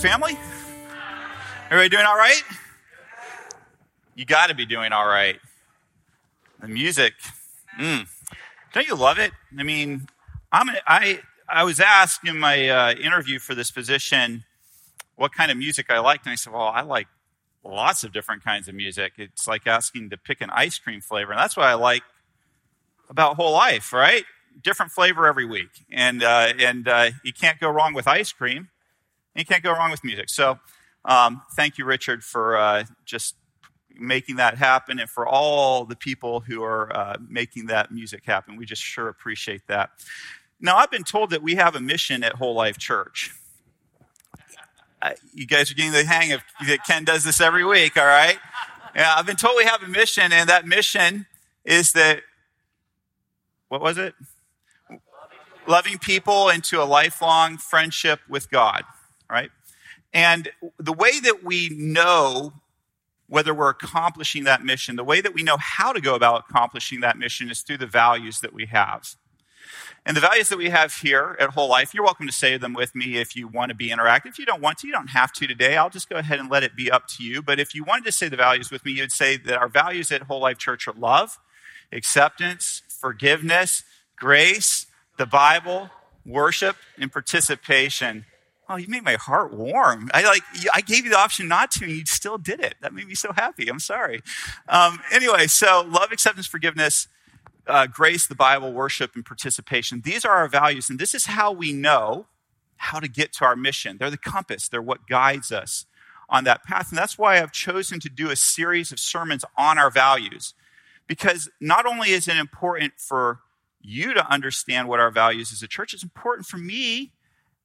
Family. Everybody doing all right? You got to be doing all right. The music, mm, don't you love it? I mean, I'm I I was asked in my uh, interview for this position what kind of music I liked, and I said, "Well, I like lots of different kinds of music. It's like asking to pick an ice cream flavor, and that's what I like about whole life, right? Different flavor every week, and uh, and uh, you can't go wrong with ice cream." You can't go wrong with music. So, um, thank you, Richard, for uh, just making that happen and for all the people who are uh, making that music happen. We just sure appreciate that. Now, I've been told that we have a mission at Whole Life Church. You guys are getting the hang of that Ken does this every week, all right? Yeah, I've been told we have a mission, and that mission is that, what was it? Loving people into a lifelong friendship with God right? And the way that we know whether we're accomplishing that mission, the way that we know how to go about accomplishing that mission is through the values that we have. And the values that we have here at Whole Life, you're welcome to say them with me if you want to be interactive. If you don't want to, you don't have to today. I'll just go ahead and let it be up to you. But if you wanted to say the values with me, you'd say that our values at Whole Life Church are love, acceptance, forgiveness, grace, the Bible, worship, and participation. Oh, you made my heart warm. I like, I gave you the option not to, and you still did it. That made me so happy. I'm sorry. Um, anyway, so love, acceptance, forgiveness, uh, grace, the Bible, worship, and participation. These are our values, and this is how we know how to get to our mission. They're the compass, they're what guides us on that path. And that's why I've chosen to do a series of sermons on our values. Because not only is it important for you to understand what our values as a church, it's important for me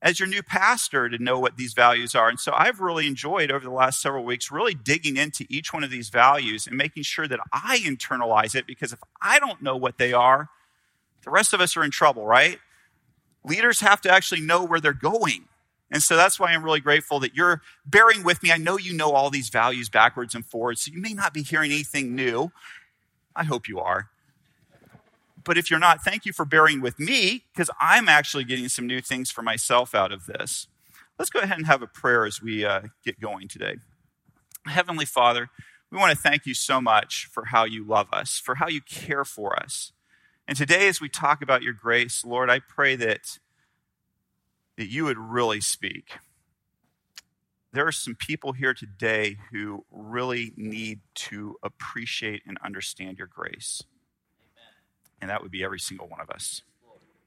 as your new pastor to know what these values are. And so I've really enjoyed over the last several weeks really digging into each one of these values and making sure that I internalize it because if I don't know what they are, the rest of us are in trouble, right? Leaders have to actually know where they're going. And so that's why I'm really grateful that you're bearing with me. I know you know all these values backwards and forwards, so you may not be hearing anything new. I hope you are. But if you're not, thank you for bearing with me because I'm actually getting some new things for myself out of this. Let's go ahead and have a prayer as we uh, get going today. Heavenly Father, we want to thank you so much for how you love us, for how you care for us. And today, as we talk about your grace, Lord, I pray that, that you would really speak. There are some people here today who really need to appreciate and understand your grace and that would be every single one of us.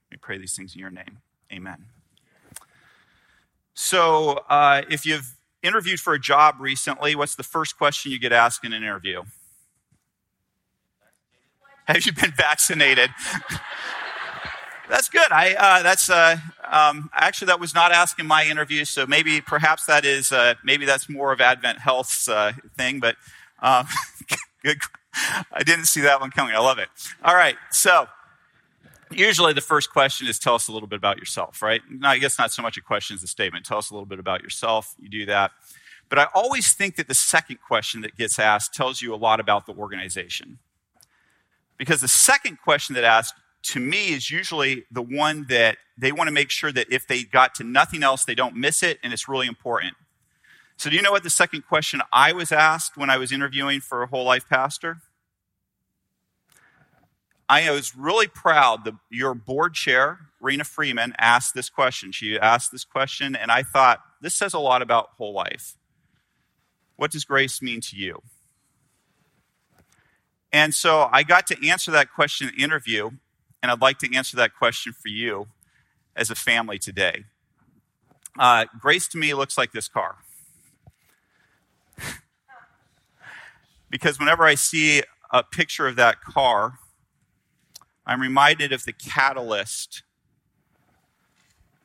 We pray these things in your name. Amen. So, uh, if you've interviewed for a job recently, what's the first question you get asked in an interview? Have you been vaccinated? that's good. I uh, that's uh, um, actually that was not asked in my interview, so maybe perhaps that is uh, maybe that's more of Advent Health's uh, thing. But uh, good I didn't see that one coming. I love it. All right. So, usually the first question is tell us a little bit about yourself, right? No, I guess not so much a question as a statement. Tell us a little bit about yourself. You do that. But I always think that the second question that gets asked tells you a lot about the organization. Because the second question that asked to me is usually the one that they want to make sure that if they got to nothing else, they don't miss it, and it's really important. So, do you know what the second question I was asked when I was interviewing for a whole life pastor? I was really proud that your board chair, Rena Freeman, asked this question. She asked this question, and I thought, this says a lot about whole life. What does grace mean to you? And so I got to answer that question in the interview, and I'd like to answer that question for you as a family today. Uh, grace to me looks like this car. Because whenever I see a picture of that car, I'm reminded of the catalyst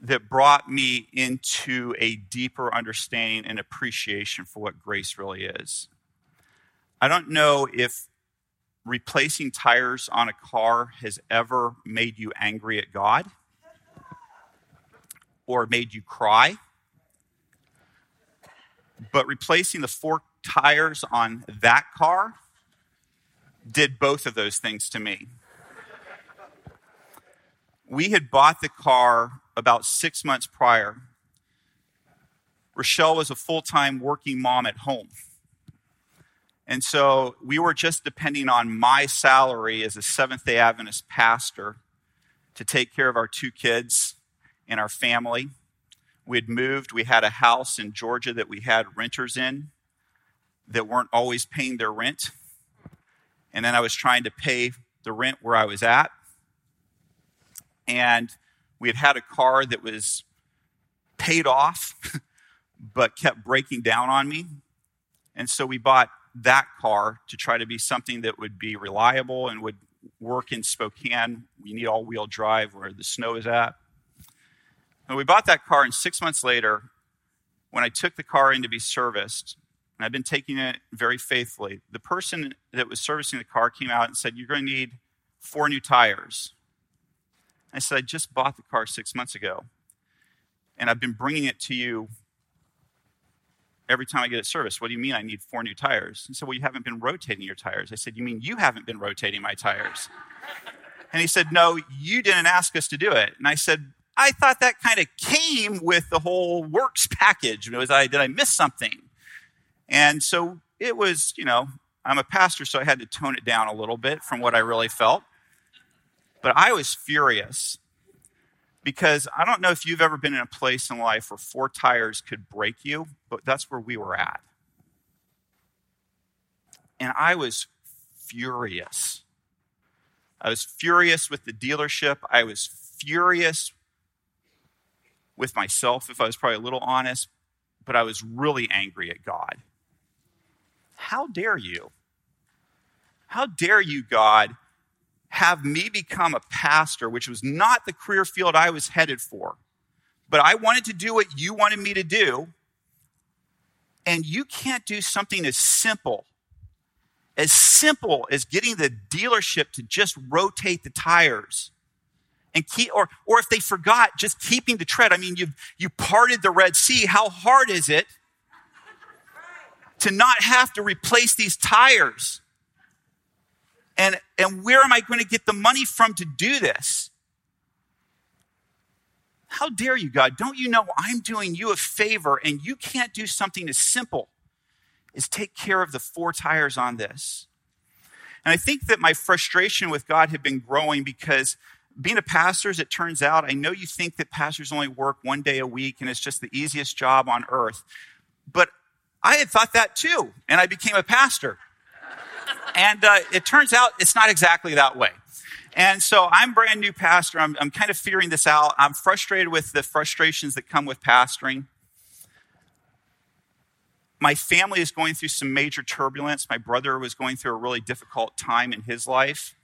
that brought me into a deeper understanding and appreciation for what grace really is. I don't know if replacing tires on a car has ever made you angry at God or made you cry. But replacing the four tires on that car did both of those things to me. We had bought the car about six months prior. Rochelle was a full time working mom at home. And so we were just depending on my salary as a Seventh day Adventist pastor to take care of our two kids and our family. We had moved, we had a house in Georgia that we had renters in that weren't always paying their rent. And then I was trying to pay the rent where I was at. And we had had a car that was paid off, but kept breaking down on me. And so we bought that car to try to be something that would be reliable and would work in Spokane. We need all wheel drive where the snow is at. And we bought that car, and six months later, when I took the car in to be serviced, I've been taking it very faithfully, the person that was servicing the car came out and said, You're going to need four new tires. I said, I just bought the car six months ago, and I've been bringing it to you every time I get it serviced. What do you mean I need four new tires? He said, Well, you haven't been rotating your tires. I said, You mean you haven't been rotating my tires? And he said, No, you didn't ask us to do it. And I said, I thought that kind of came with the whole works package. Was I, did I miss something? And so it was, you know, I'm a pastor, so I had to tone it down a little bit from what I really felt. But I was furious because I don't know if you've ever been in a place in life where four tires could break you, but that's where we were at. And I was furious. I was furious with the dealership. I was furious with myself, if I was probably a little honest, but I was really angry at God. How dare you? How dare you, God, have me become a pastor, which was not the career field I was headed for, but I wanted to do what you wanted me to do. And you can't do something as simple, as simple as getting the dealership to just rotate the tires and keep, or, or if they forgot, just keeping the tread. I mean, you you parted the Red Sea. How hard is it to not have to replace these tires? And, and where am I going to get the money from to do this? How dare you, God? Don't you know I'm doing you a favor and you can't do something as simple as take care of the four tires on this? And I think that my frustration with God had been growing because being a pastor, as it turns out, I know you think that pastors only work one day a week and it's just the easiest job on earth. But I had thought that too, and I became a pastor. and uh, it turns out it's not exactly that way. And so I'm brand new pastor. I'm, I'm kind of figuring this out. I'm frustrated with the frustrations that come with pastoring. My family is going through some major turbulence. My brother was going through a really difficult time in his life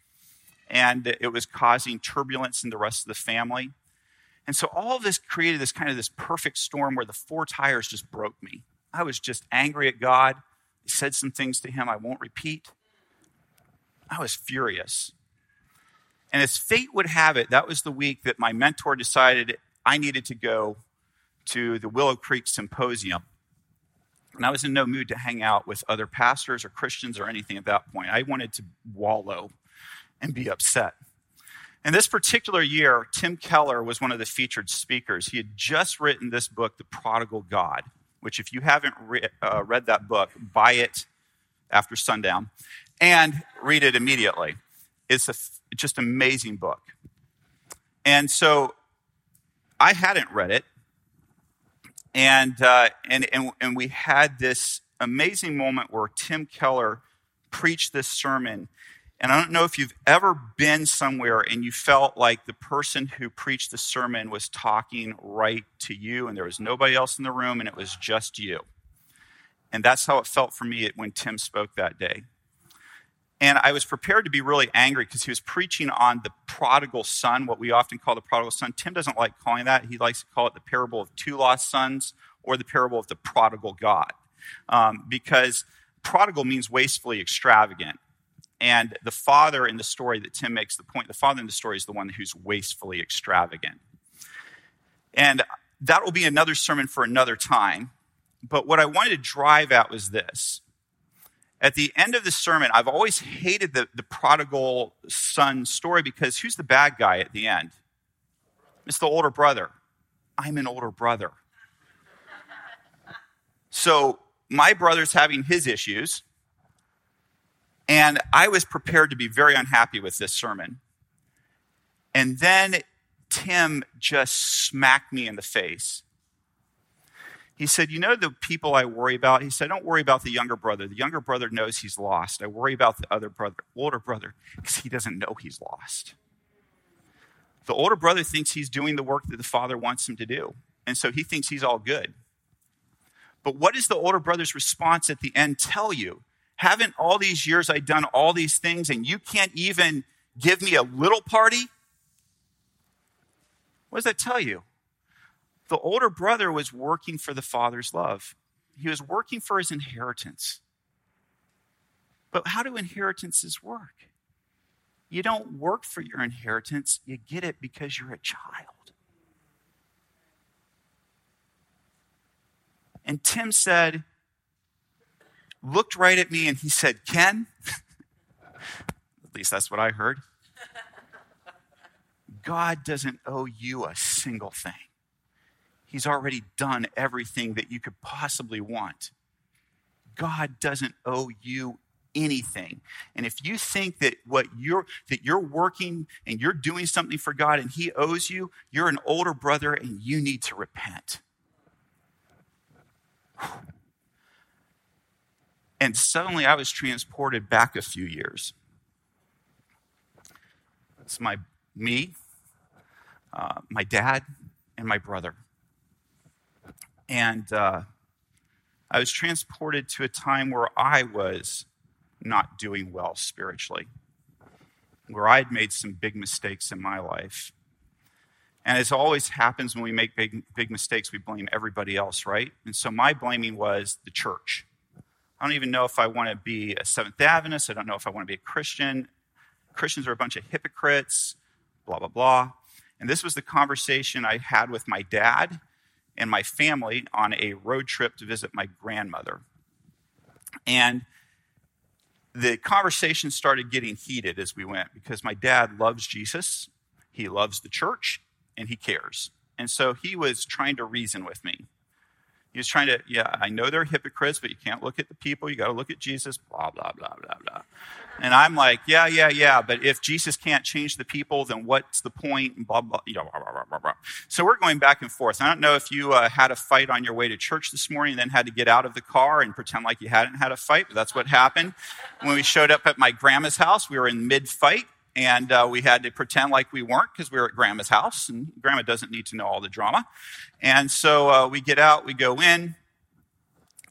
and it was causing turbulence in the rest of the family. And so all of this created this kind of this perfect storm where the four tires just broke me. I was just angry at God. I said some things to him I won't repeat. I was furious. And as fate would have it, that was the week that my mentor decided I needed to go to the Willow Creek Symposium. And I was in no mood to hang out with other pastors or Christians or anything at that point. I wanted to wallow and be upset. And this particular year, Tim Keller was one of the featured speakers. He had just written this book, The Prodigal God, which, if you haven't re- uh, read that book, buy it after sundown and read it immediately. It's a f- just amazing book. And so I hadn't read it. And, uh, and, and, and we had this amazing moment where Tim Keller preached this sermon and I don't know if you've ever been somewhere and you felt like the person who preached the sermon was talking right to you and there was nobody else in the room and it was just you. And that's how it felt for me when Tim spoke that day. And I was prepared to be really angry because he was preaching on the prodigal son, what we often call the prodigal son. Tim doesn't like calling that. He likes to call it the parable of two lost sons or the parable of the prodigal God. Um, because prodigal means wastefully extravagant. And the father in the story that Tim makes the point, the father in the story is the one who's wastefully extravagant. And that will be another sermon for another time. But what I wanted to drive at was this. At the end of the sermon, I've always hated the, the prodigal son story because who's the bad guy at the end? It's the older brother. I'm an older brother. So my brother's having his issues, and I was prepared to be very unhappy with this sermon. And then Tim just smacked me in the face. He said, You know the people I worry about? He said, Don't worry about the younger brother. The younger brother knows he's lost. I worry about the other brother, older brother, because he doesn't know he's lost. The older brother thinks he's doing the work that the father wants him to do. And so he thinks he's all good. But what does the older brother's response at the end tell you? Haven't all these years I done all these things and you can't even give me a little party? What does that tell you? The older brother was working for the father's love, he was working for his inheritance. But how do inheritances work? You don't work for your inheritance, you get it because you're a child. And Tim said, looked right at me and he said, Ken, at least that's what I heard. God doesn't owe you a single thing. He's already done everything that you could possibly want. God doesn't owe you anything. And if you think that what you're that you're working and you're doing something for God and he owes you, you're an older brother and you need to repent. And suddenly I was transported back a few years. It's my me, uh, my dad, and my brother. And uh, I was transported to a time where I was not doing well spiritually, where I had made some big mistakes in my life. And as always happens when we make big, big mistakes, we blame everybody else, right? And so my blaming was the church. I don't even know if I want to be a Seventh Adventist. I don't know if I want to be a Christian. Christians are a bunch of hypocrites, blah, blah, blah. And this was the conversation I had with my dad and my family on a road trip to visit my grandmother. And the conversation started getting heated as we went because my dad loves Jesus, he loves the church, and he cares. And so he was trying to reason with me. He was trying to, yeah, I know they're hypocrites, but you can't look at the people. You got to look at Jesus, blah, blah, blah, blah, blah. And I'm like, yeah, yeah, yeah, but if Jesus can't change the people, then what's the point? Blah, blah, you know, blah, blah, blah, blah. So we're going back and forth. I don't know if you uh, had a fight on your way to church this morning then had to get out of the car and pretend like you hadn't had a fight, but that's what happened. When we showed up at my grandma's house, we were in mid fight and uh, we had to pretend like we weren't because we were at grandma's house and grandma doesn't need to know all the drama. And so uh, we get out we go in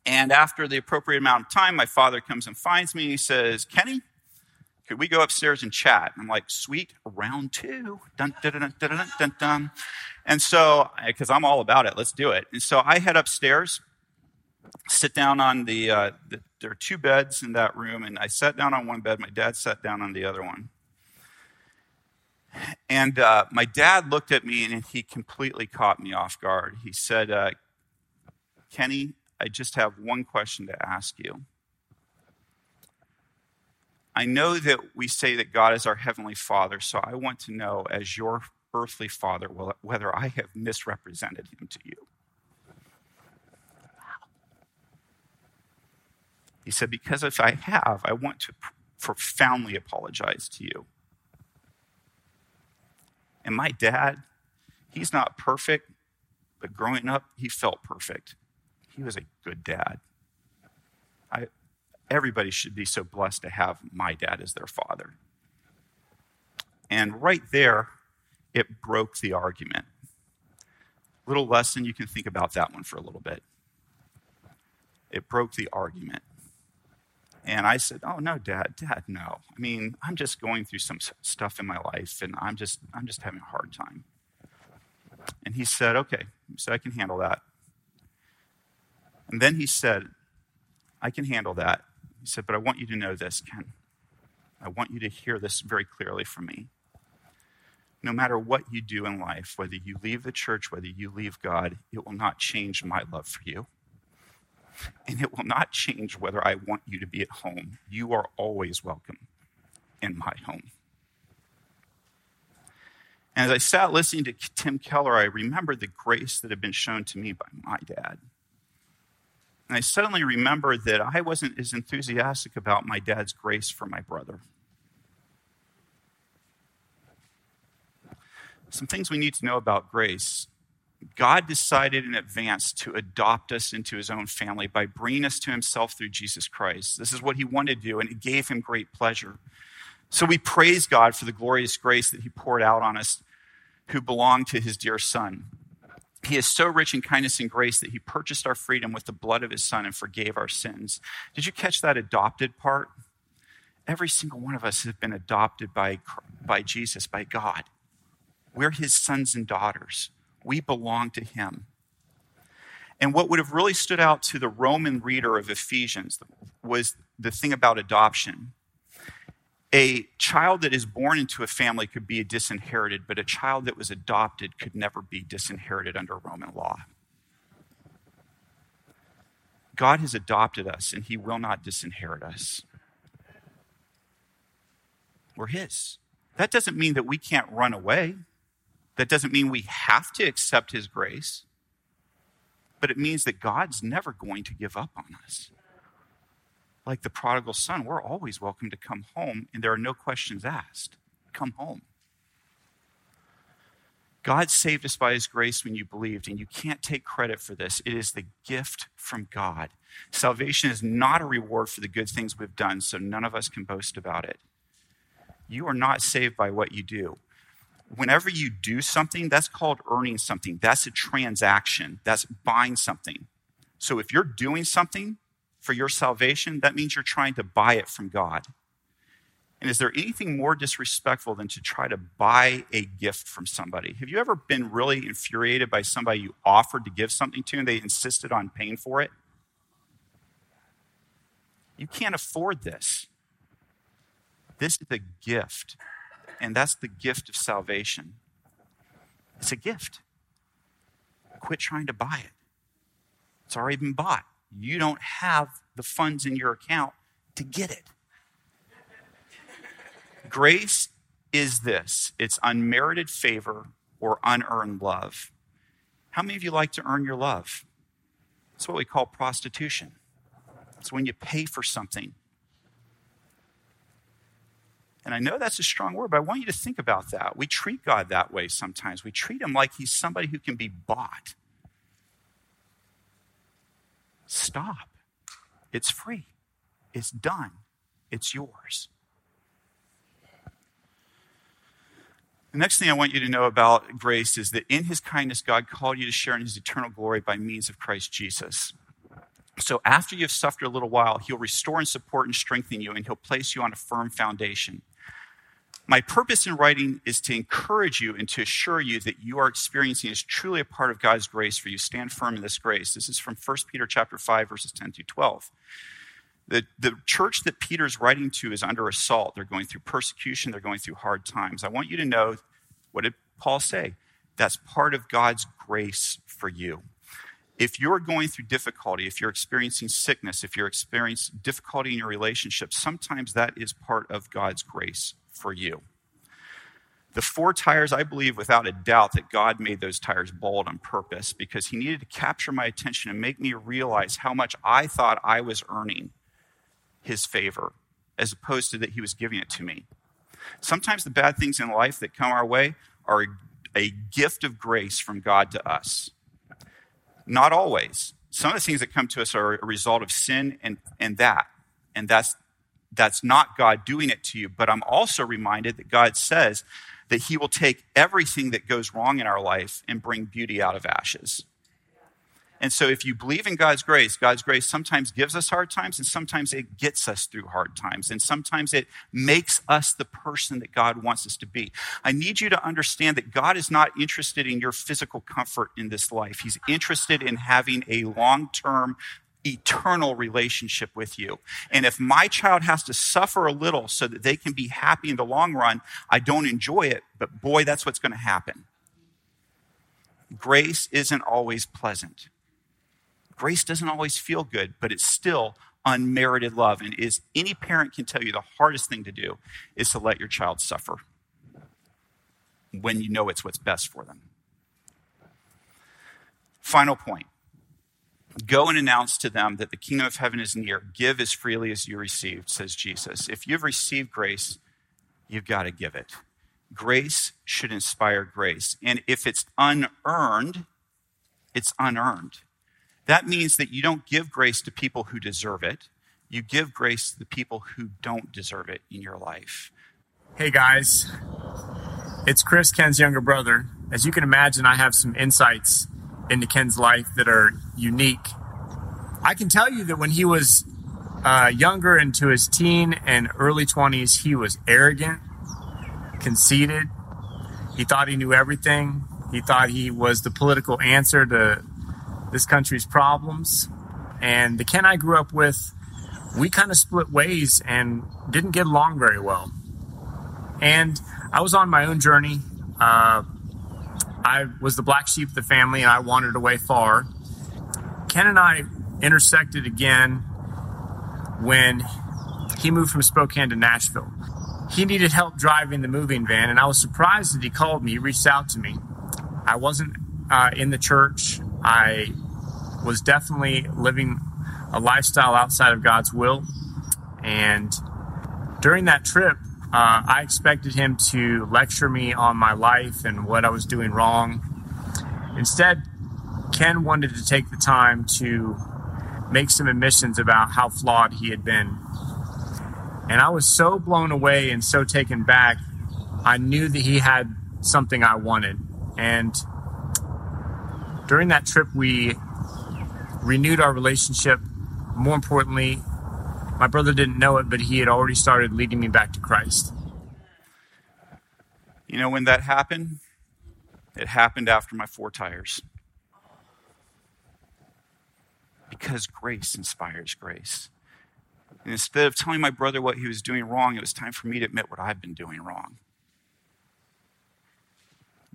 and after the appropriate amount of time my father comes and finds me. He says kenny could we go upstairs and chat? And i'm like sweet round two. Dun, dun, dun, dun, dun, dun, dun. and so because i'm all about it let's do it. And so i head upstairs sit down on the, uh, the there are two beds in that room and i sat down on one bed my dad sat down on the other one and uh, my dad looked at me and he completely caught me off guard. He said, uh, Kenny, I just have one question to ask you. I know that we say that God is our heavenly father, so I want to know, as your earthly father, whether I have misrepresented him to you. He said, Because if I have, I want to profoundly apologize to you. And my dad, he's not perfect, but growing up, he felt perfect. He was a good dad. I, everybody should be so blessed to have my dad as their father. And right there, it broke the argument. Little lesson, you can think about that one for a little bit. It broke the argument. And I said, "Oh no, Dad, Dad, no. I mean, I'm just going through some stuff in my life, and I'm just, I'm just having a hard time." And he said, "Okay." He said, "I can handle that." And then he said, "I can handle that." He said, "But I want you to know this, Ken. I want you to hear this very clearly from me. No matter what you do in life, whether you leave the church, whether you leave God, it will not change my love for you." and it will not change whether I want you to be at home. You are always welcome in my home. And as I sat listening to Tim Keller, I remembered the grace that had been shown to me by my dad. And I suddenly remembered that I wasn't as enthusiastic about my dad's grace for my brother. Some things we need to know about grace God decided in advance to adopt us into his own family by bringing us to himself through Jesus Christ. This is what he wanted to do, and it gave him great pleasure. So we praise God for the glorious grace that he poured out on us who belong to his dear son. He is so rich in kindness and grace that he purchased our freedom with the blood of his son and forgave our sins. Did you catch that adopted part? Every single one of us has been adopted by, by Jesus, by God. We're his sons and daughters. We belong to him. And what would have really stood out to the Roman reader of Ephesians was the thing about adoption. A child that is born into a family could be disinherited, but a child that was adopted could never be disinherited under Roman law. God has adopted us, and He will not disinherit us. We're His. That doesn't mean that we can't run away. That doesn't mean we have to accept His grace, but it means that God's never going to give up on us. Like the prodigal son, we're always welcome to come home, and there are no questions asked. Come home. God saved us by his grace when you believed, and you can't take credit for this. It is the gift from God. Salvation is not a reward for the good things we've done, so none of us can boast about it. You are not saved by what you do whenever you do something, that's called earning something. That's a transaction. That's buying something. So if you're doing something for your salvation, that means you're trying to buy it from God. And is there anything more disrespectful than to try to buy a gift from somebody? Have you ever been really infuriated by somebody you offered to give something to and they insisted on paying for it? You can't afford this. This is a gift and that's the gift of salvation. It's a gift. Quit trying to buy it. It's already been bought. You don't have the funds in your account to get it. Grace is this it's unmerited favor or unearned love. How many of you like to earn your love? That's what we call prostitution. It's when you pay for something and I know that's a strong word, but I want you to think about that. We treat God that way sometimes. We treat him like he's somebody who can be bought. Stop. It's free, it's done, it's yours. The next thing I want you to know about grace is that in his kindness, God called you to share in his eternal glory by means of Christ Jesus. So after you've suffered a little while, he'll restore and support and strengthen you, and he'll place you on a firm foundation. My purpose in writing is to encourage you and to assure you that you are experiencing is truly a part of God's grace for you. Stand firm in this grace. This is from 1 Peter chapter 5, verses 10 through 12. The, the church that Peter's writing to is under assault. They're going through persecution, they're going through hard times. I want you to know what did Paul say? That's part of God's grace for you. If you're going through difficulty, if you're experiencing sickness, if you're experiencing difficulty in your relationship, sometimes that is part of God's grace for you. The four tires, I believe without a doubt that God made those tires bald on purpose because He needed to capture my attention and make me realize how much I thought I was earning His favor as opposed to that He was giving it to me. Sometimes the bad things in life that come our way are a gift of grace from God to us. Not always. Some of the things that come to us are a result of sin and, and that. And that's that's not God doing it to you. But I'm also reminded that God says that He will take everything that goes wrong in our life and bring beauty out of ashes. And so, if you believe in God's grace, God's grace sometimes gives us hard times, and sometimes it gets us through hard times, and sometimes it makes us the person that God wants us to be. I need you to understand that God is not interested in your physical comfort in this life. He's interested in having a long term, eternal relationship with you. And if my child has to suffer a little so that they can be happy in the long run, I don't enjoy it, but boy, that's what's going to happen. Grace isn't always pleasant. Grace doesn't always feel good, but it's still unmerited love. And is any parent can tell you the hardest thing to do is to let your child suffer when you know it's what's best for them. Final point. Go and announce to them that the kingdom of heaven is near. Give as freely as you received, says Jesus. If you've received grace, you've got to give it. Grace should inspire grace. And if it's unearned, it's unearned. That means that you don't give grace to people who deserve it. You give grace to the people who don't deserve it in your life. Hey guys, it's Chris, Ken's younger brother. As you can imagine, I have some insights into Ken's life that are unique. I can tell you that when he was uh, younger into his teen and early 20s, he was arrogant, conceited. He thought he knew everything. He thought he was the political answer to this country's problems. And the Ken I grew up with, we kind of split ways and didn't get along very well. And I was on my own journey. Uh, I was the black sheep of the family and I wandered away far. Ken and I intersected again when he moved from Spokane to Nashville. He needed help driving the moving van, and I was surprised that he called me. He reached out to me. I wasn't uh, in the church. I was definitely living a lifestyle outside of God's will. And during that trip, uh, I expected him to lecture me on my life and what I was doing wrong. Instead, Ken wanted to take the time to make some admissions about how flawed he had been. And I was so blown away and so taken back, I knew that he had something I wanted. And during that trip, we renewed our relationship. More importantly, my brother didn't know it, but he had already started leading me back to Christ. You know when that happened? It happened after my four tires. Because grace inspires grace. And instead of telling my brother what he was doing wrong, it was time for me to admit what I've been doing wrong.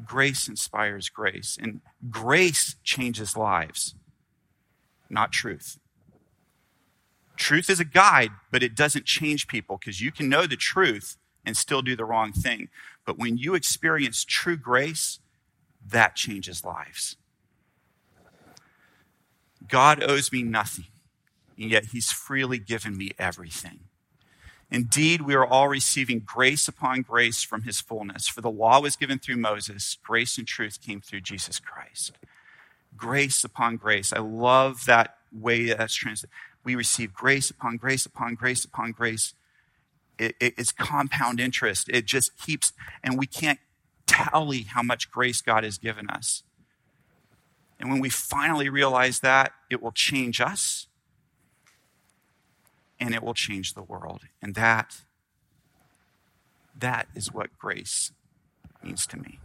Grace inspires grace, and grace changes lives not truth. Truth is a guide, but it doesn't change people because you can know the truth and still do the wrong thing. But when you experience true grace, that changes lives. God owes me nothing, and yet He's freely given me everything. Indeed, we are all receiving grace upon grace from His fullness. For the law was given through Moses, grace and truth came through Jesus Christ grace upon grace. I love that way that's translated. We receive grace upon grace upon grace upon grace. It, it, it's compound interest. It just keeps, and we can't tally how much grace God has given us. And when we finally realize that, it will change us and it will change the world. And that, that is what grace means to me.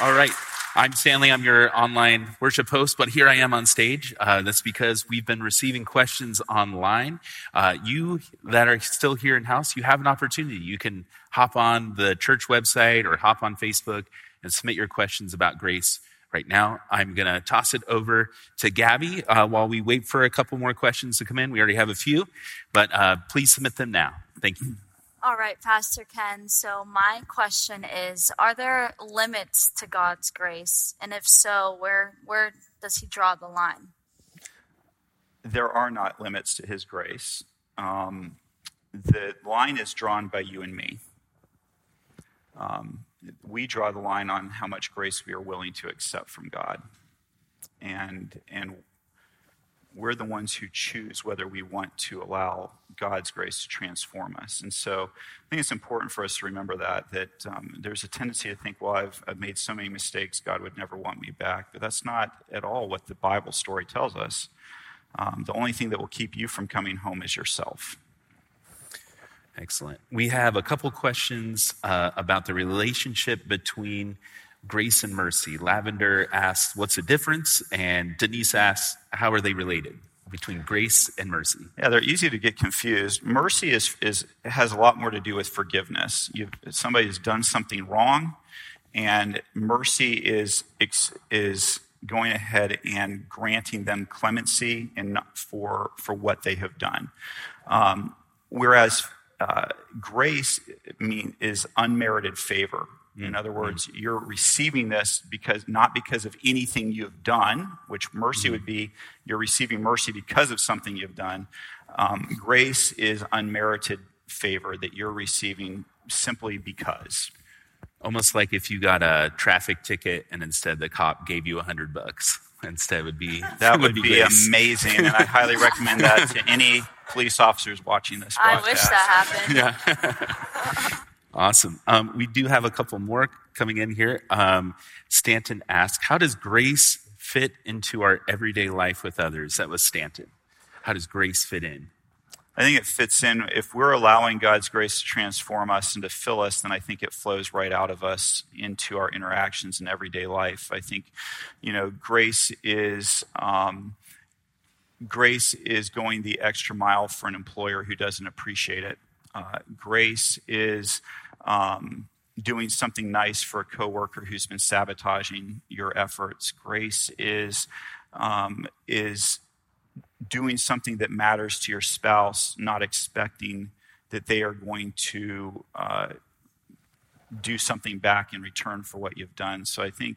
All right. I'm Stanley. I'm your online worship host, but here I am on stage. Uh, that's because we've been receiving questions online. Uh, you that are still here in house, you have an opportunity. You can hop on the church website or hop on Facebook and submit your questions about grace. Right now, I'm going to toss it over to Gabby uh, while we wait for a couple more questions to come in. We already have a few, but uh, please submit them now. Thank you. All right, Pastor Ken. So, my question is Are there limits to God's grace? And if so, where, where does He draw the line? There are not limits to His grace. Um, the line is drawn by you and me. Um, we draw the line on how much grace we are willing to accept from God. And, and we're the ones who choose whether we want to allow God's grace to transform us. And so I think it's important for us to remember that, that um, there's a tendency to think, well, I've, I've made so many mistakes, God would never want me back. But that's not at all what the Bible story tells us. Um, the only thing that will keep you from coming home is yourself. Excellent. We have a couple questions uh, about the relationship between grace and mercy. Lavender asks, What's the difference? And Denise asks, How are they related between grace and mercy? Yeah, they're easy to get confused. Mercy is, is, has a lot more to do with forgiveness. You've, somebody has done something wrong, and mercy is, is going ahead and granting them clemency and for, for what they have done. Um, whereas uh, grace mean, is unmerited favor. In mm-hmm. other words, you're receiving this because not because of anything you've done, which mercy mm-hmm. would be you're receiving mercy because of something you've done. Um, grace is unmerited favor that you're receiving simply because. Almost like if you got a traffic ticket and instead the cop gave you a hundred bucks. Instead would be that would, would be, be amazing, and I highly recommend that to any police officers watching this. Broadcast. I wish that happened. Yeah. awesome. Um, we do have a couple more coming in here. Um, Stanton asked, "How does grace fit into our everyday life with others?" That was Stanton. How does grace fit in? I think it fits in. If we're allowing God's grace to transform us and to fill us, then I think it flows right out of us into our interactions in everyday life. I think, you know, grace is. Um, grace is going the extra mile for an employer who doesn't appreciate it. Uh, grace is um, doing something nice for a coworker who's been sabotaging your efforts. Grace is um, is doing something that matters to your spouse, not expecting that they are going to uh, do something back in return for what you've done. So I think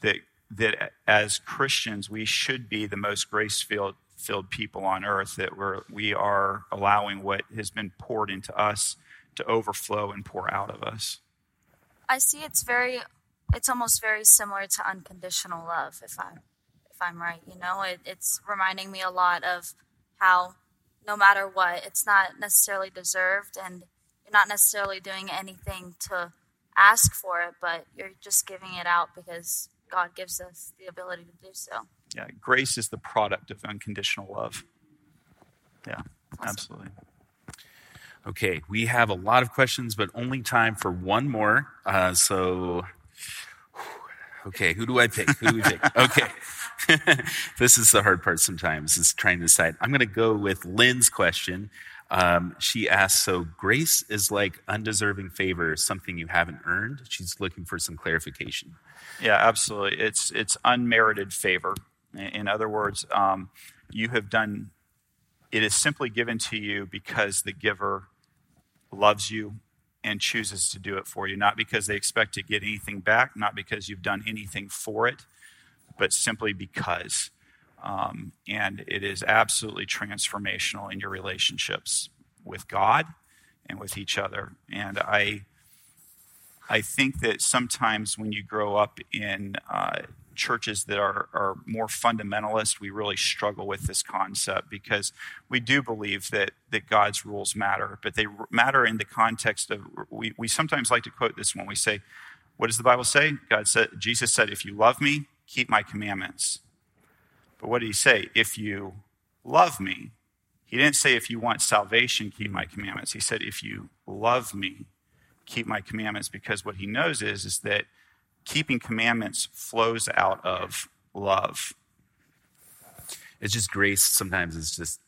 that that as Christians, we should be the most grace filled filled people on earth. That we're we are allowing what has been poured into us to overflow and pour out of us. I see. It's very. It's almost very similar to unconditional love. If I if I'm right. You know, it, it's reminding me a lot of how no matter what, it's not necessarily deserved and you're not necessarily doing anything to ask for it, but you're just giving it out because God gives us the ability to do so. Yeah, grace is the product of unconditional love. Yeah, awesome. absolutely. Okay, we have a lot of questions, but only time for one more. Uh, so, okay, who do I pick? Who do we pick? Okay. this is the hard part sometimes, is trying to decide. I'm going to go with Lynn's question. Um, she asks, so grace is like undeserving favor, something you haven't earned. She's looking for some clarification. Yeah, absolutely. It's it's unmerited favor. In other words, um, you have done. It is simply given to you because the giver loves you and chooses to do it for you, not because they expect to get anything back, not because you've done anything for it, but simply because. Um, and it is absolutely transformational in your relationships with God and with each other. And I, I think that sometimes when you grow up in uh, churches that are, are more fundamentalist, we really struggle with this concept because we do believe that, that God's rules matter, but they matter in the context of, we, we sometimes like to quote this when we say, what does the Bible say? God said, Jesus said, if you love me, keep my commandments. But what did he say? If you love me, he didn't say if you want salvation, keep my commandments. He said if you love me, keep my commandments because what he knows is is that keeping commandments flows out of love. It's just grace sometimes it's just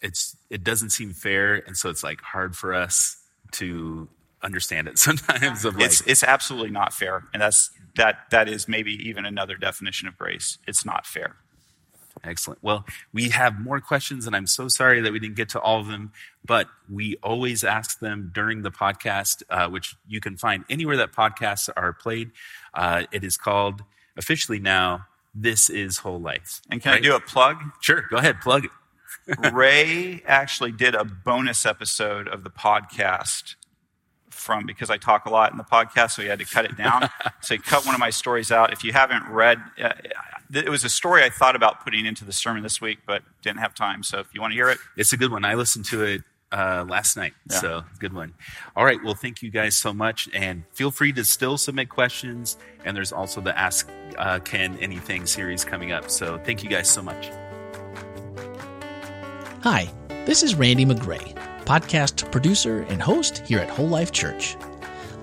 it's it doesn't seem fair and so it's like hard for us to understand it sometimes of like, it's it's absolutely not fair and that's that that is maybe even another definition of grace. It's not fair. Excellent. Well, we have more questions, and I'm so sorry that we didn't get to all of them, but we always ask them during the podcast, uh, which you can find anywhere that podcasts are played. Uh, it is called officially now, This is Whole Life. And can right? I do a plug? Sure, go ahead, plug it. Ray actually did a bonus episode of the podcast from because I talk a lot in the podcast, so he had to cut it down. so he cut one of my stories out. If you haven't read, uh, it was a story I thought about putting into the sermon this week, but didn't have time. So if you want to hear it, It's a good one. I listened to it uh, last night, Yeah. so good one. All right, well, thank you guys so much, and feel free to still submit questions. And there's also the Ask uh, Ken Anything series coming up. So thank you guys so much. Hi, this is Randy McGray, podcast producer and host here at Whole Life Church.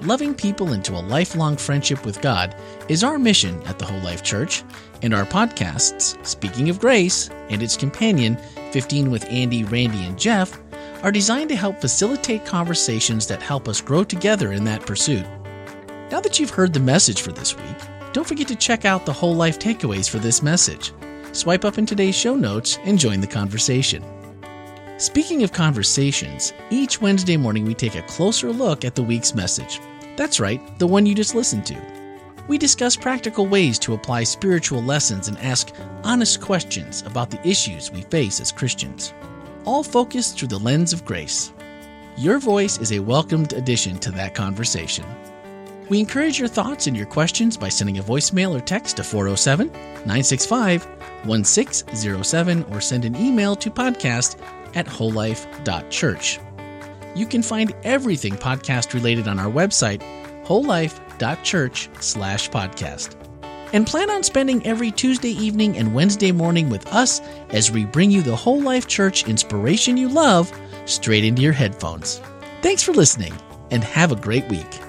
Loving people into a lifelong friendship with God is our mission at the Whole Life Church, and our podcasts, Speaking of Grace and its companion, 15 with Andy, Randy, and Jeff, are designed to help facilitate conversations that help us grow together in that pursuit. Now that you've heard the message for this week, don't forget to check out the Whole Life takeaways for this message. Swipe up in today's show notes and join the conversation. Speaking of conversations, each Wednesday morning we take a closer look at the week's message. That's right, the one you just listened to. We discuss practical ways to apply spiritual lessons and ask honest questions about the issues we face as Christians, all focused through the lens of grace. Your voice is a welcomed addition to that conversation. We encourage your thoughts and your questions by sending a voicemail or text to 407 965 1607 or send an email to podcast at wholelife.church. You can find everything podcast related on our website, wholelife.church slash podcast. And plan on spending every Tuesday evening and Wednesday morning with us as we bring you the Whole Life Church inspiration you love straight into your headphones. Thanks for listening and have a great week.